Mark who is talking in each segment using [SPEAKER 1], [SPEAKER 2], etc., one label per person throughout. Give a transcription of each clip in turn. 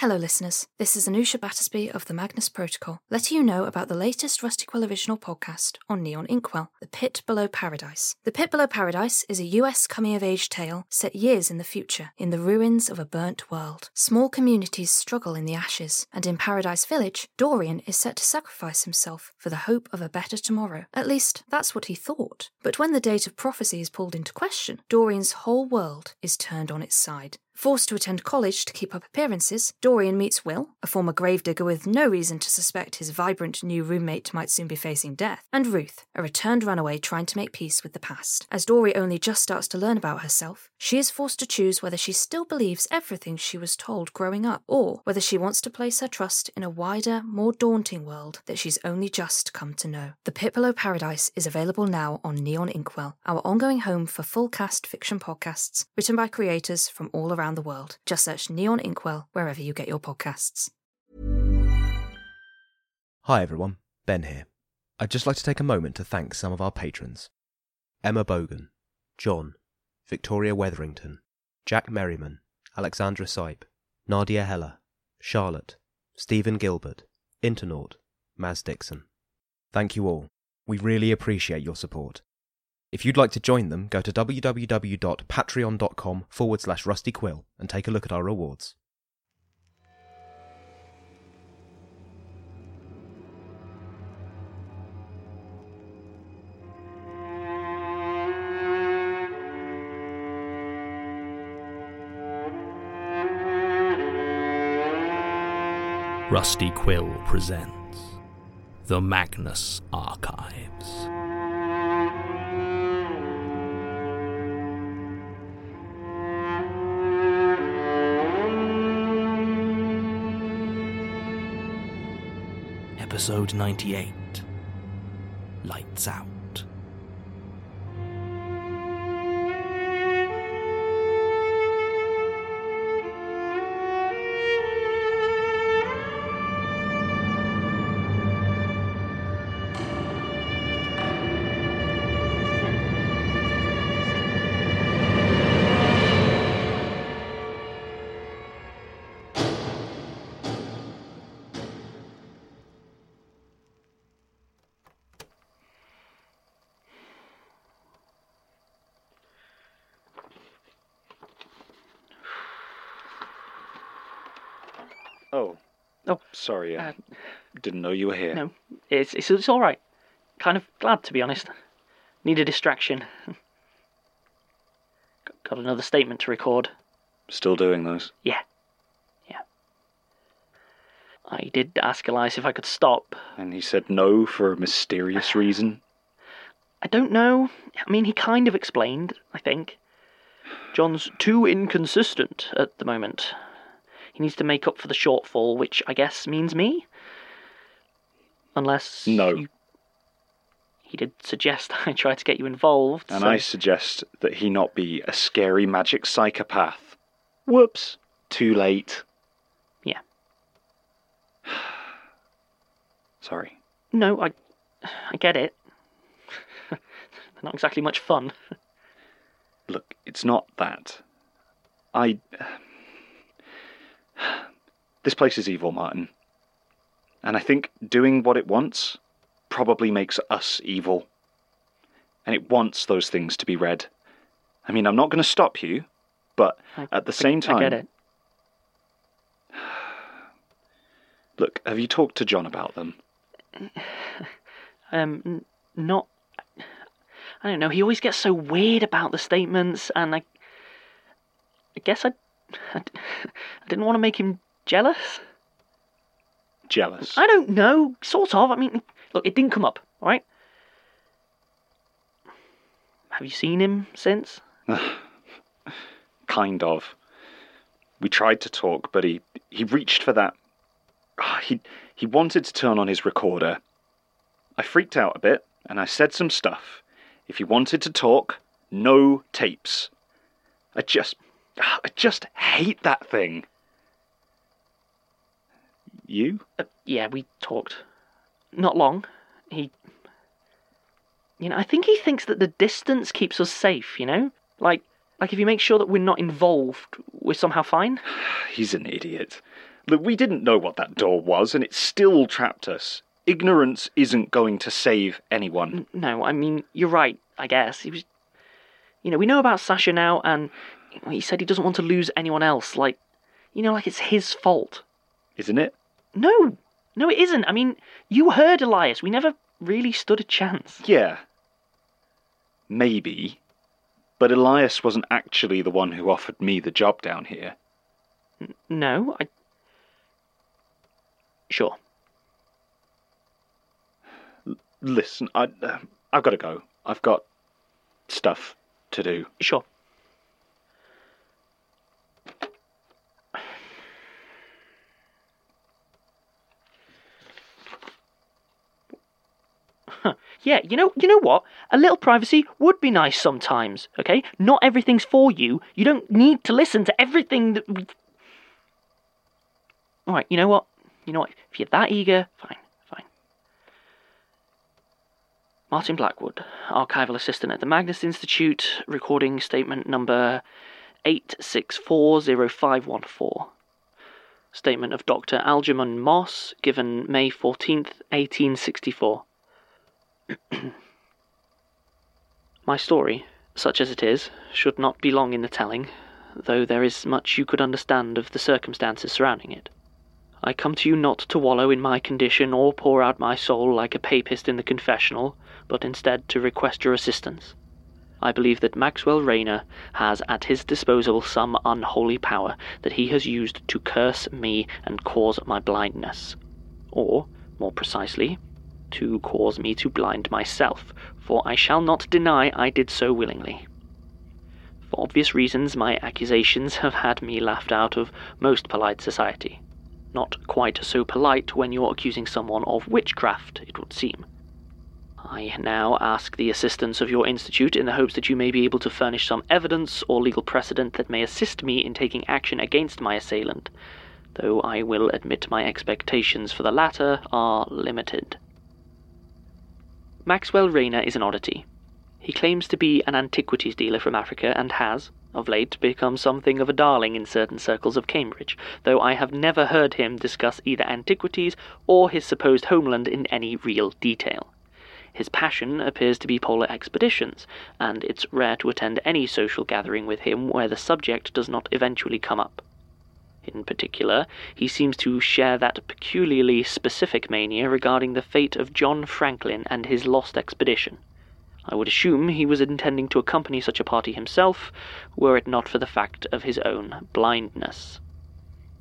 [SPEAKER 1] Hello, listeners. This is Anusha Battersby of the Magnus Protocol, letting you know about the latest Rusty Quill original podcast on Neon Inkwell, The Pit Below Paradise. The Pit Below Paradise is a US coming of age tale set years in the future, in the ruins of a burnt world. Small communities struggle in the ashes, and in Paradise Village, Dorian is set to sacrifice himself for the hope of a better tomorrow. At least, that's what he thought. But when the date of prophecy is pulled into question, Dorian's whole world is turned on its side. Forced to attend college to keep up appearances, Dorian meets Will, a former gravedigger with no reason to suspect his vibrant new roommate might soon be facing death, and Ruth, a returned runaway trying to make peace with the past. As Dory only just starts to learn about herself, she is forced to choose whether she still believes everything she was told growing up, or whether she wants to place her trust in a wider, more daunting world that she's only just come to know. The Pit Below Paradise is available now on Neon Inkwell, our ongoing home for full cast fiction podcasts written by creators from all around the world. Just search Neon Inkwell wherever you get your podcasts.
[SPEAKER 2] Hi everyone, Ben here. I'd just like to take a moment to thank some of our patrons Emma Bogan, Jon, Victoria Wetherington, Jack Merryman, Alexandra Sipe, Nadia Heller, Charlotte, Steven Gilbert, Internaut, Maz Dixon. Thank you all. We really appreciate your support. If you'd like to join them, go to www.patreon.com forward slash rustyquill and take a look at our rewards.
[SPEAKER 3] Rusty Quill presents The Magnus Archives. Episode 98 Lights Out.
[SPEAKER 4] Oh.
[SPEAKER 5] Oh.
[SPEAKER 4] Sorry, I
[SPEAKER 5] Uh,
[SPEAKER 4] didn't know you were here.
[SPEAKER 5] No, it's, it's it's all right. Kind of glad to be honest. Need a distraction. Got- Got another statement to record.
[SPEAKER 4] Still doing those?
[SPEAKER 5] Yeah, yeah. I did ask Elias if I could stop.
[SPEAKER 4] And he said no for a mysterious reason.
[SPEAKER 5] I don't know. I mean, he kind of explained. I think John's too inconsistent at the moment. He needs to make up for the shortfall, which I guess means me. Unless
[SPEAKER 4] No.
[SPEAKER 5] you- He did suggest I try to get you involved.
[SPEAKER 4] And
[SPEAKER 5] so-
[SPEAKER 4] I suggest that he not be a scary magic psychopath.
[SPEAKER 5] Whoops.
[SPEAKER 4] Too late.
[SPEAKER 5] Yeah.
[SPEAKER 4] Sorry.
[SPEAKER 5] No, I, I get it. Not exactly much fun.
[SPEAKER 4] Look, it's not that. I. This place is evil, Martin. And I think doing what it wants probably makes us evil. And it wants those things to be read. I mean, I'm not going to stop you, but
[SPEAKER 5] I-
[SPEAKER 4] at the same time.
[SPEAKER 5] I get it.
[SPEAKER 4] Look, have you talked to John about them?
[SPEAKER 5] Um, not. I don't know. He always gets so weird about the statements, and I. I guess I. I, I didn't want to make him jealous.
[SPEAKER 4] Jealous.
[SPEAKER 5] I don't know. Sort of. I mean, look, it didn't come up, alright? Have you seen him since?
[SPEAKER 4] kind of. We tried to talk, but he he reached for that. He he wanted to turn on his recorder. I freaked out a bit, and I said some stuff. If he wanted to talk, no tapes. I just I just hate that thing. You?
[SPEAKER 5] Uh, yeah, we talked. Not long. He. You know, I think he thinks that the distance keeps us safe, you know? Like, like if you make sure that we're not involved, we're somehow fine.
[SPEAKER 4] He's an idiot. Look, we didn't know what that door was, and it still trapped us. Ignorance isn't going to save anyone.
[SPEAKER 5] No, I mean, you're right, I guess. He was. You know, we know about Sasha now, and he said he doesn't want to lose anyone else. Like, you know, like it's his fault.
[SPEAKER 4] Isn't it?
[SPEAKER 5] No, no, it isn't. I mean, you heard Elias. We never really stood a chance.
[SPEAKER 4] Yeah. Maybe. But Elias wasn't actually the one who offered me the job down here.
[SPEAKER 5] No, I. Sure.
[SPEAKER 4] Listen, I, uh, I've got to go. I've got stuff to do.
[SPEAKER 5] Sure. Yeah, you know, you know what? A little privacy would be nice sometimes. Okay, not everything's for you. You don't need to listen to everything that. We... All right, you know what? You know what? If you're that eager, fine, fine. Martin Blackwood, archival assistant at the Magnus Institute, recording statement number 8640514. Statement of Dr. Algernon Moss, given May 14th, 1864. My story, such as it is, should not be long in the telling, though there is much you could understand of the circumstances surrounding it. I come to you not to wallow in my condition or pour out my soul like a papist in the confessional, but instead to request your assistance. I believe that Maxwell Rayner has at his disposal some unholy power that he has used to curse me and cause my blindness. Or, more precisely, to cause me to blind myself, for I shall not deny I did so willingly. For obvious reasons, my accusations have had me laughed out of most polite society. Not quite so polite when you're accusing someone of witchcraft, it would seem. I now ask the assistance of your institute in the hopes that you may be able to furnish some evidence or legal precedent that may assist me in taking action against my assailant, though I will admit my expectations for the latter are limited. Maxwell Rayner is an oddity. He claims to be an antiquities dealer from Africa and has, of late, become something of a darling in certain circles of Cambridge, though I have never heard him discuss either antiquities or his supposed homeland in any real detail. His passion appears to be polar expeditions, and it's rare to attend any social gathering with him where the subject does not eventually come up. In particular, he seems to share that peculiarly specific mania regarding the fate of John Franklin and his lost expedition. I would assume he was intending to accompany such a party himself, were it not for the fact of his own blindness.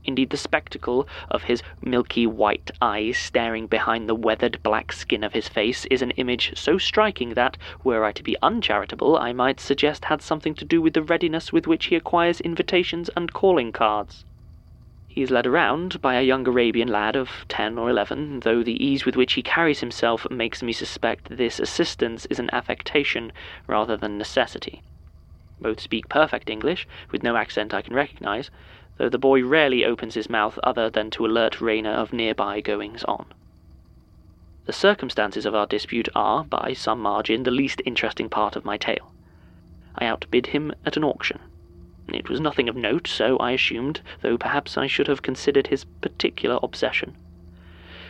[SPEAKER 5] Indeed, the spectacle of his milky white eyes staring behind the weathered black skin of his face is an image so striking that, were I to be uncharitable, I might suggest had something to do with the readiness with which he acquires invitations and calling cards. He is led around by a young Arabian lad of ten or eleven, though the ease with which he carries himself makes me suspect this assistance is an affectation rather than necessity. Both speak perfect English, with no accent I can recognize, though the boy rarely opens his mouth other than to alert Rayner of nearby goings on. The circumstances of our dispute are, by some margin, the least interesting part of my tale. I outbid him at an auction. It was nothing of note, so I assumed, though perhaps I should have considered his particular obsession.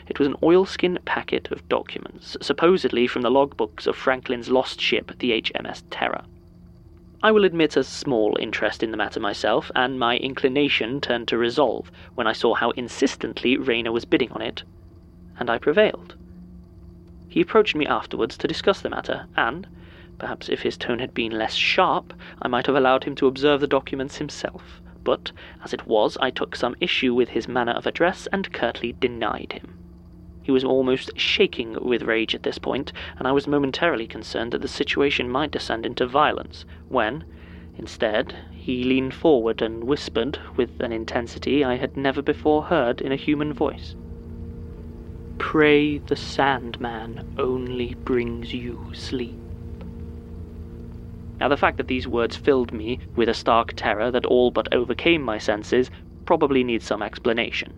[SPEAKER 5] It was an oilskin packet of documents, supposedly from the logbooks of Franklin's lost ship, the HMS Terror. I will admit a small interest in the matter myself, and my inclination turned to resolve when I saw how insistently Rayner was bidding on it, and I prevailed. He approached me afterwards to discuss the matter, and, perhaps if his tone had been less sharp, I might have allowed him to observe the documents himself. But, as it was, I took some issue with his manner of address and curtly denied him. He was almost shaking with rage at this point, and I was momentarily concerned that the situation might descend into violence, when, instead, he leaned forward and whispered with an intensity I had never before heard in a human voice. Pray the Sandman only brings you sleep. Now, the fact that these words filled me with a stark terror that all but overcame my senses probably needs some explanation.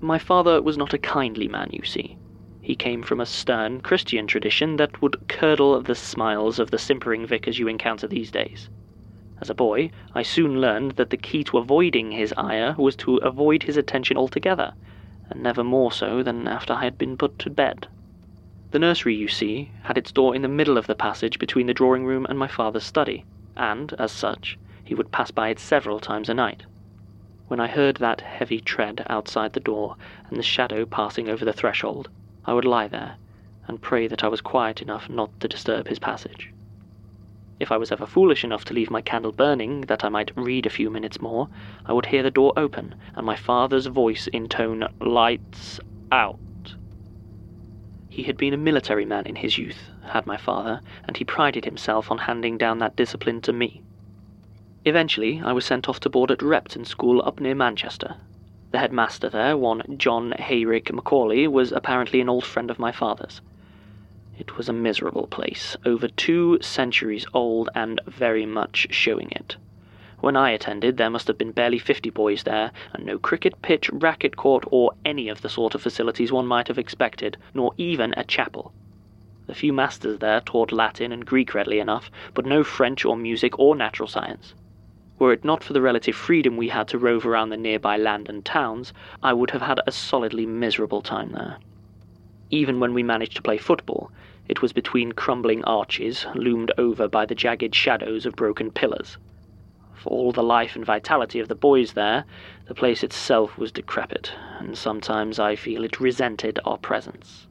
[SPEAKER 5] My father was not a kindly man, you see. He came from a stern Christian tradition that would curdle the smiles of the simpering vicars you encounter these days. As a boy, I soon learned that the key to avoiding his ire was to avoid his attention altogether, and never more so than after I had been put to bed. The nursery, you see, had its door in the middle of the passage between the drawing room and my father's study, and, as such, he would pass by it several times a night. When I heard that heavy tread outside the door and the shadow passing over the threshold, I would lie there and pray that I was quiet enough not to disturb his passage. If I was ever foolish enough to leave my candle burning that I might read a few minutes more, I would hear the door open and my father's voice intone lights out. He had been a military man in his youth, had my father, and he prided himself on handing down that discipline to me. Eventually, I was sent off to board at Repton School up near Manchester. The headmaster there, one John Heyrick Macaulay, was apparently an old friend of my father's. It was a miserable place, over two centuries old and very much showing it. When I attended, there must have been barely fifty boys there, and no cricket pitch, racket court, or any of the sort of facilities one might have expected, nor even a chapel. The few masters there taught Latin and Greek readily enough, but no French or music or natural science. Were it not for the relative freedom we had to rove around the nearby land and towns, I would have had a solidly miserable time there. Even when we managed to play football, it was between crumbling arches, loomed over by the jagged shadows of broken pillars. For all the life and vitality of the boys there, the place itself was decrepit, and sometimes I feel it resented our presence.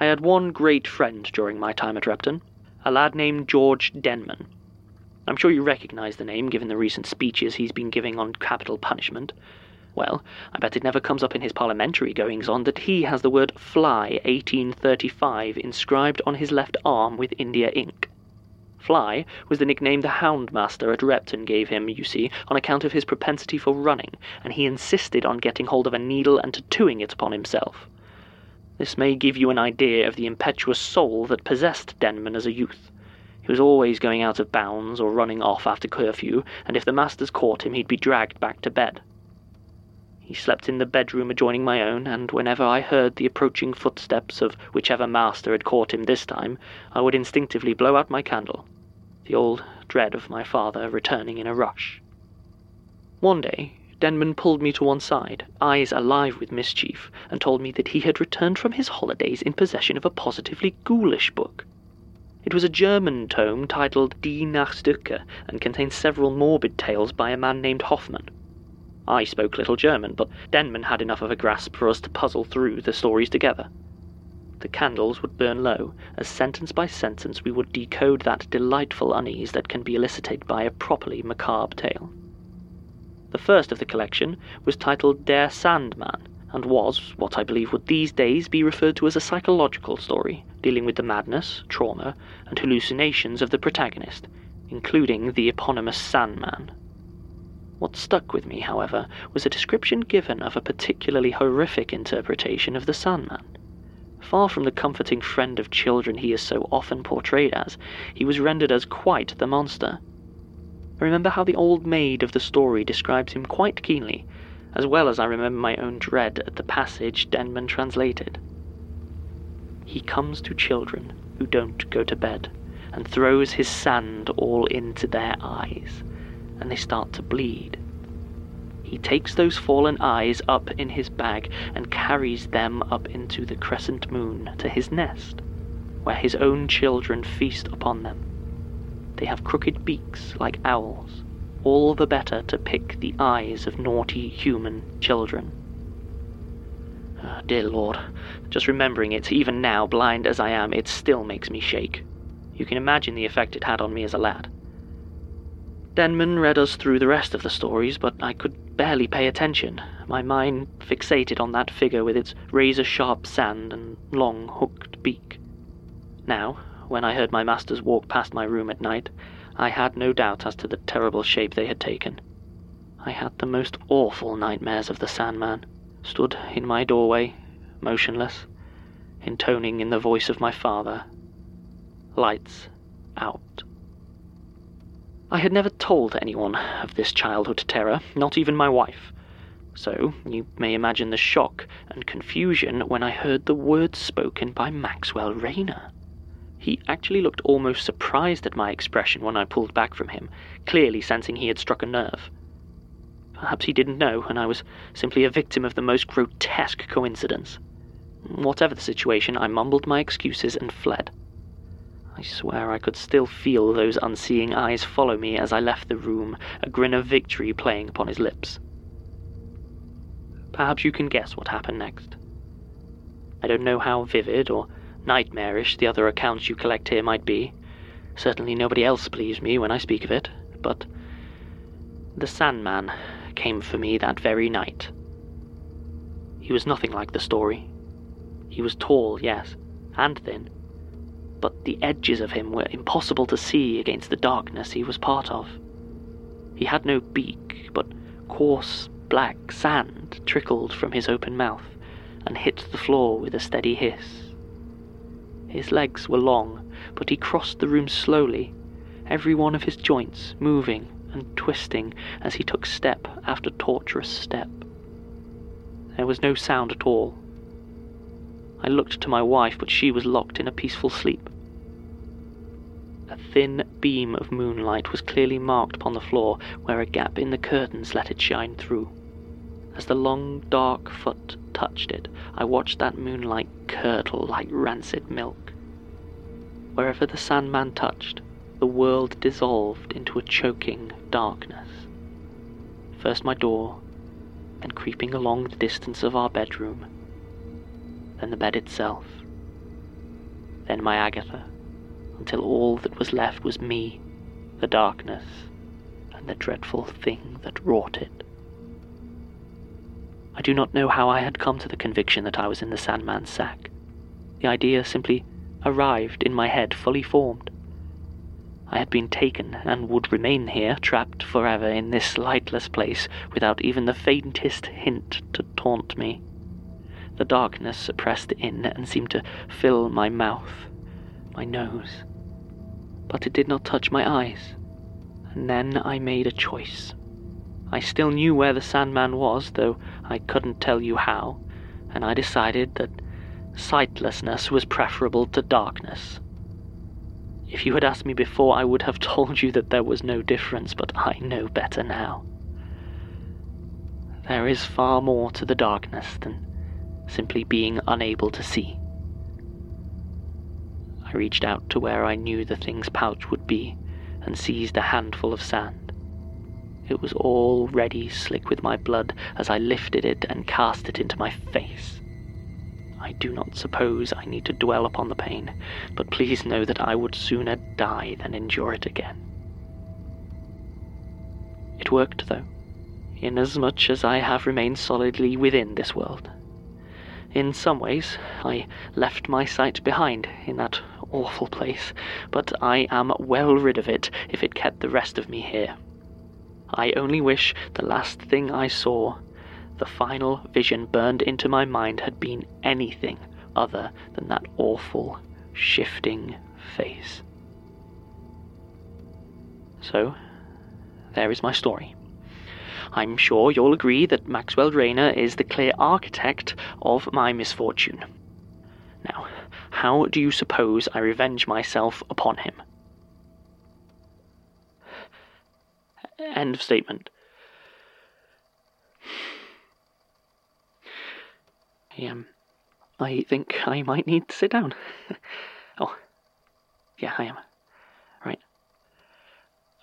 [SPEAKER 5] I had one great friend during my time at Repton, a lad named George Denman. I'm sure you recognize the name given the recent speeches he's been giving on capital punishment. Well, I bet it never comes up in his parliamentary goings on that he has the word Fly 1835 inscribed on his left arm with India ink. Fly was the nickname the houndmaster at Repton gave him, you see, on account of his propensity for running, and he insisted on getting hold of a needle and tattooing it upon himself. This may give you an idea of the impetuous soul that possessed Denman as a youth. He was always going out of bounds or running off after curfew, and if the masters caught him, he'd be dragged back to bed. He slept in the bedroom adjoining my own, and whenever I heard the approaching footsteps of whichever master had caught him this time, I would instinctively blow out my candle, the old dread of my father returning in a rush. One day, Denman pulled me to one side, eyes alive with mischief, and told me that he had returned from his holidays in possession of a positively ghoulish book. It was a German tome titled Die Nachtstücke and contained several morbid tales by a man named Hoffmann. I spoke little German, but Denman had enough of a grasp for us to puzzle through the stories together. The candles would burn low, as sentence by sentence we would decode that delightful unease that can be elicited by a properly macabre tale. The first of the collection was titled Der Sandmann, and was what I believe would these days be referred to as a psychological story, dealing with the madness, trauma, and hallucinations of the protagonist, including the eponymous Sandman. What stuck with me, however, was a description given of a particularly horrific interpretation of the Sandman. Far from the comforting friend of children he is so often portrayed as, he was rendered as quite the monster. I remember how the old maid of the story described him quite keenly, as well as I remember my own dread at the passage Denman translated. He comes to children who don't go to bed, and throws his sand all into their eyes and they start to bleed. He takes those fallen eyes up in his bag and carries them up into the crescent moon to his nest, where his own children feast upon them. They have crooked beaks like owls, all the better to pick the eyes of naughty human children. Ah, dear Lord, just remembering it, even now, blind as I am, it still makes me shake. You can imagine the effect it had on me as a lad. Denman read us through the rest of the stories, but I could barely pay attention, my mind fixated on that figure with its razor sharp sand and long hooked beak. Now, when I heard my masters walk past my room at night, I had no doubt as to the terrible shape they had taken. I had the most awful nightmares of the Sandman, stood in my doorway, motionless, intoning in the voice of my father, Lights out. I had never told anyone of this childhood terror, not even my wife. So you may imagine the shock and confusion when I heard the words spoken by Maxwell Rayner. He actually looked almost surprised at my expression when I pulled back from him, clearly sensing he had struck a nerve. Perhaps he didn't know, and I was simply a victim of the most grotesque coincidence. Whatever the situation, I mumbled my excuses and fled. I swear I could still feel those unseeing eyes follow me as I left the room, a grin of victory playing upon his lips. Perhaps you can guess what happened next. I don't know how vivid or nightmarish the other accounts you collect here might be. Certainly nobody else believes me when I speak of it, but the Sandman came for me that very night. He was nothing like the story. He was tall, yes, and thin, but the edges of him were impossible to see against the darkness he was part of. He had no beak, but coarse black sand trickled from his open mouth and hit the floor with a steady hiss. His legs were long, but he crossed the room slowly, every one of his joints moving and twisting as he took step after tortuous step. There was no sound at all, I looked to my wife, but she was locked in a peaceful sleep. A thin beam of moonlight was clearly marked upon the floor, where a gap in the curtains let it shine through. As the long, dark foot touched it, I watched that moonlight curdle like rancid milk. Wherever the Sandman touched, the world dissolved into a choking darkness. First my door, then creeping along the distance of our bedroom, then the bed itself, then my Agatha, until all that was left was me, the darkness, and the dreadful thing that wrought it. I do not know how I had come to the conviction that I was in the Sandman's sack. The idea simply arrived in my head fully formed. I had been taken and would remain here, trapped forever in this lightless place, without even the faintest hint to taunt me. The darkness pressed in and seemed to fill my mouth, my nose. But it did not touch my eyes. And then I made a choice. I still knew where the Sandman was, though I couldn't tell you how, and I decided that sightlessness was preferable to darkness. If you had asked me before, I would have told you that there was no difference, but I know better now. There is far more to the darkness than simply being unable to see. I reached out to where I knew the thing's pouch would be and seized a handful of sand. It was already slick with my blood as I lifted it and cast it into my face. I do not suppose I need to dwell upon the pain, but please know that I would sooner die than endure it again. It worked, though, inasmuch as I have remained solidly within this world. In some ways, I left my sight behind in that awful place, but I am well rid of it if it kept the rest of me here. I only wish the last thing I saw, the final vision burned into my mind, had been anything other than that awful, shifting face. So, there is my story. I'm sure you'll agree that Maxwell Rayner is the clear architect of my misfortune. How do you suppose I revenge myself upon him? End of statement. Um, I think I might need to sit down. oh, yeah, I am. Right.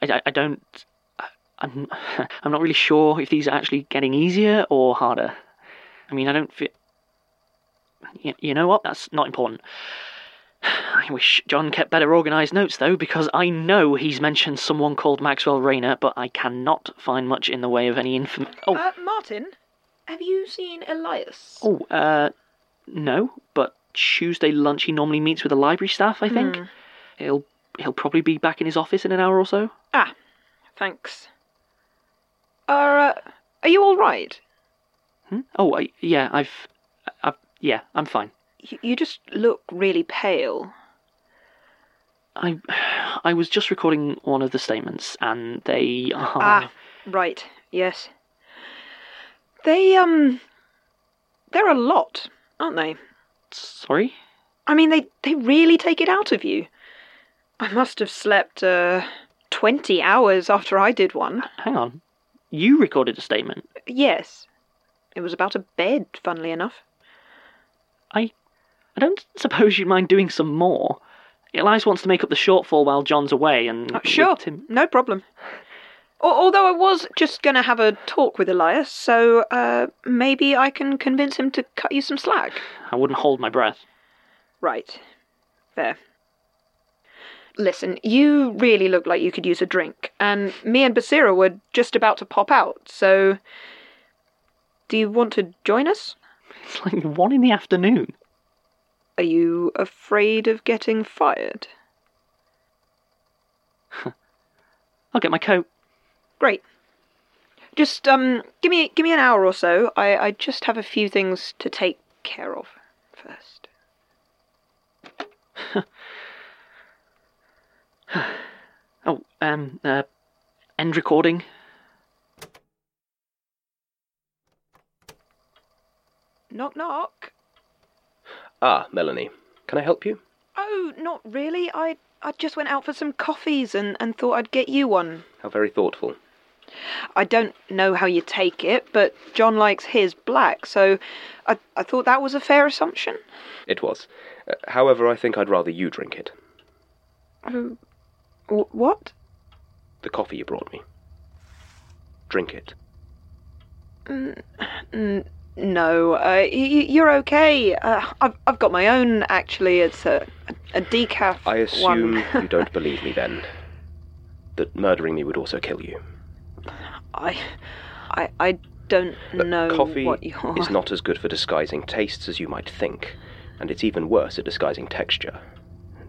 [SPEAKER 5] I, I don't. I, I'm I'm not really sure if these are actually getting easier or harder. I mean, I don't feel. You, you know what? That's not important. I wish John kept better organised notes, though, because I know he's mentioned someone called Maxwell Rayner, but I cannot find much in the way of any inform. Oh,
[SPEAKER 6] Uh, Martin, have you seen Elias?
[SPEAKER 5] oh, uh, no, but Tuesday lunch he normally meets with the library staff. I think he'll he'll probably be back in his office in an hour or so.
[SPEAKER 6] Ah, thanks. Are, uh, are you all right?
[SPEAKER 5] Hmm? Oh, I, yeah, I've, yeah, I'm fine.
[SPEAKER 6] You, just look really pale.
[SPEAKER 5] I, I was just recording one of the statements, and they are.
[SPEAKER 6] Ah, right, yes. They, um, they're a lot, aren't they?
[SPEAKER 5] Sorry.
[SPEAKER 6] I mean, they, they really take it out of you. I must have slept, uh, 20 hours after I did one.
[SPEAKER 5] Hang on. You recorded a statement.
[SPEAKER 6] Yes. It was about a bed, funnily enough.
[SPEAKER 5] I, I don't suppose you'd mind doing some more. Elias wants to make up the shortfall while John's away, and
[SPEAKER 6] Uh, sure,
[SPEAKER 5] Tim-
[SPEAKER 6] no problem. Although I was just going to have a talk with Elias, so uh, maybe I can convince him to cut you some slack.
[SPEAKER 5] I wouldn't hold my breath.
[SPEAKER 6] Right. There. Listen, you really look like you could use a drink, and me and Basira were just about to pop out, so. Do you want to join us?
[SPEAKER 5] It's like one in the afternoon.
[SPEAKER 6] Are you afraid of getting fired?
[SPEAKER 5] I'll get my coat.
[SPEAKER 6] Great. Just um, give me give me an hour or so. I I just have a few things to take care of first.
[SPEAKER 5] Oh, um, uh, end recording.
[SPEAKER 6] Knock knock.
[SPEAKER 2] Ah, Melanie. Can I help you?
[SPEAKER 6] Oh, not really. I I just went out for some coffees and and thought I'd get you one.
[SPEAKER 2] How very thoughtful.
[SPEAKER 6] I don't know how you take it, but John likes his black, so I I thought that was a fair assumption.
[SPEAKER 2] It was. Uh, however, I think I'd rather you drink it.
[SPEAKER 6] Oh, wh- what?
[SPEAKER 2] The coffee you brought me. Drink it.
[SPEAKER 6] N- no, uh, you're okay. Uh, I've I've got my own. Actually, it's a a decaf
[SPEAKER 2] I assume you don't believe me then. That murdering me would also kill you.
[SPEAKER 6] I I I don't know
[SPEAKER 2] coffee
[SPEAKER 6] what you're.
[SPEAKER 2] is not as good for disguising tastes as you might think, and it's even worse at disguising texture.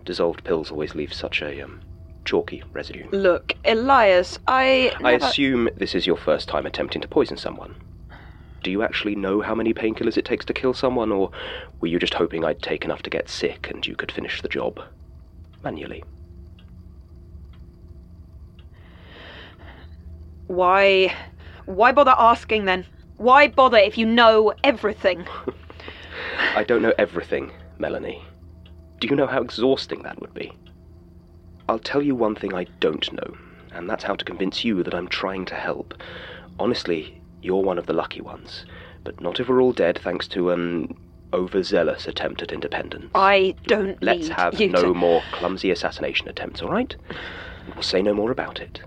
[SPEAKER 2] Dissolved pills always leave such a um, chalky residue.
[SPEAKER 6] Look, Elias, I.
[SPEAKER 2] I
[SPEAKER 6] never-
[SPEAKER 2] assume this is your first time attempting to poison someone. Do you actually know how many painkillers it takes to kill someone, or were you just hoping I'd take enough to get sick and you could finish the job manually?
[SPEAKER 6] Why? Why bother asking then? Why bother if you know everything?
[SPEAKER 2] I don't know everything, Melanie. Do you know how exhausting that would be? I'll tell you one thing I don't know, and that's how to convince you that I'm trying to help. Honestly, you're one of the lucky ones, but not if we're all dead thanks to an overzealous attempt at independence.
[SPEAKER 6] I don't
[SPEAKER 2] Let's have no
[SPEAKER 6] to.
[SPEAKER 2] more clumsy assassination attempts, all right? We'll say no more about it.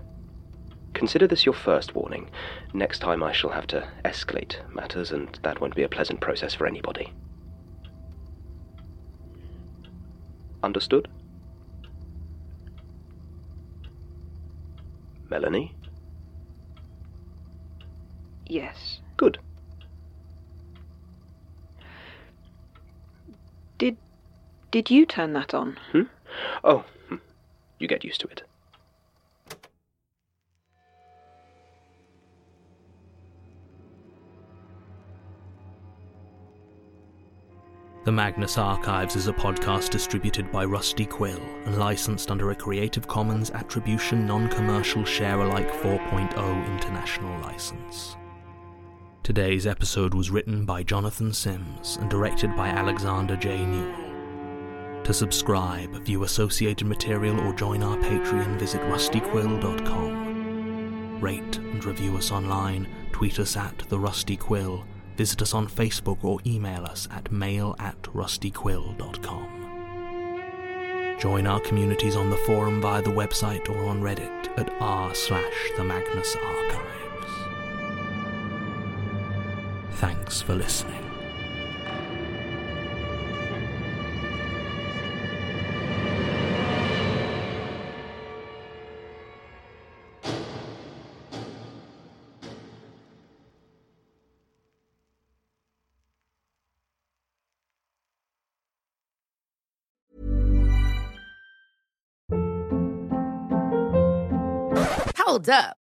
[SPEAKER 2] Consider this your first warning. Next time I shall have to escalate matters, and that won't be a pleasant process for anybody. Understood? Melanie?
[SPEAKER 6] Yes.
[SPEAKER 2] Good.
[SPEAKER 6] Did did you turn that on?
[SPEAKER 2] Hmm? Oh, hmm. you get used to it.
[SPEAKER 3] The Magnus Archives is a podcast distributed by Rusty Quill and licensed under a Creative Commons Attribution Non Commercial Share Alike 4.0 International License. Today's episode was written by Jonathan Sims and directed by Alexander J. Newall. To subscribe, view associated material, or join our Patreon, visit rustyquill.com. Rate and review us online, tweet us at The Rusty Quill, visit us on Facebook, or email us at mail at rustyquill.com. Join our communities on the forum via the website or on Reddit at r slash the Magnus Archives. Thanks for listening.
[SPEAKER 7] Hold up.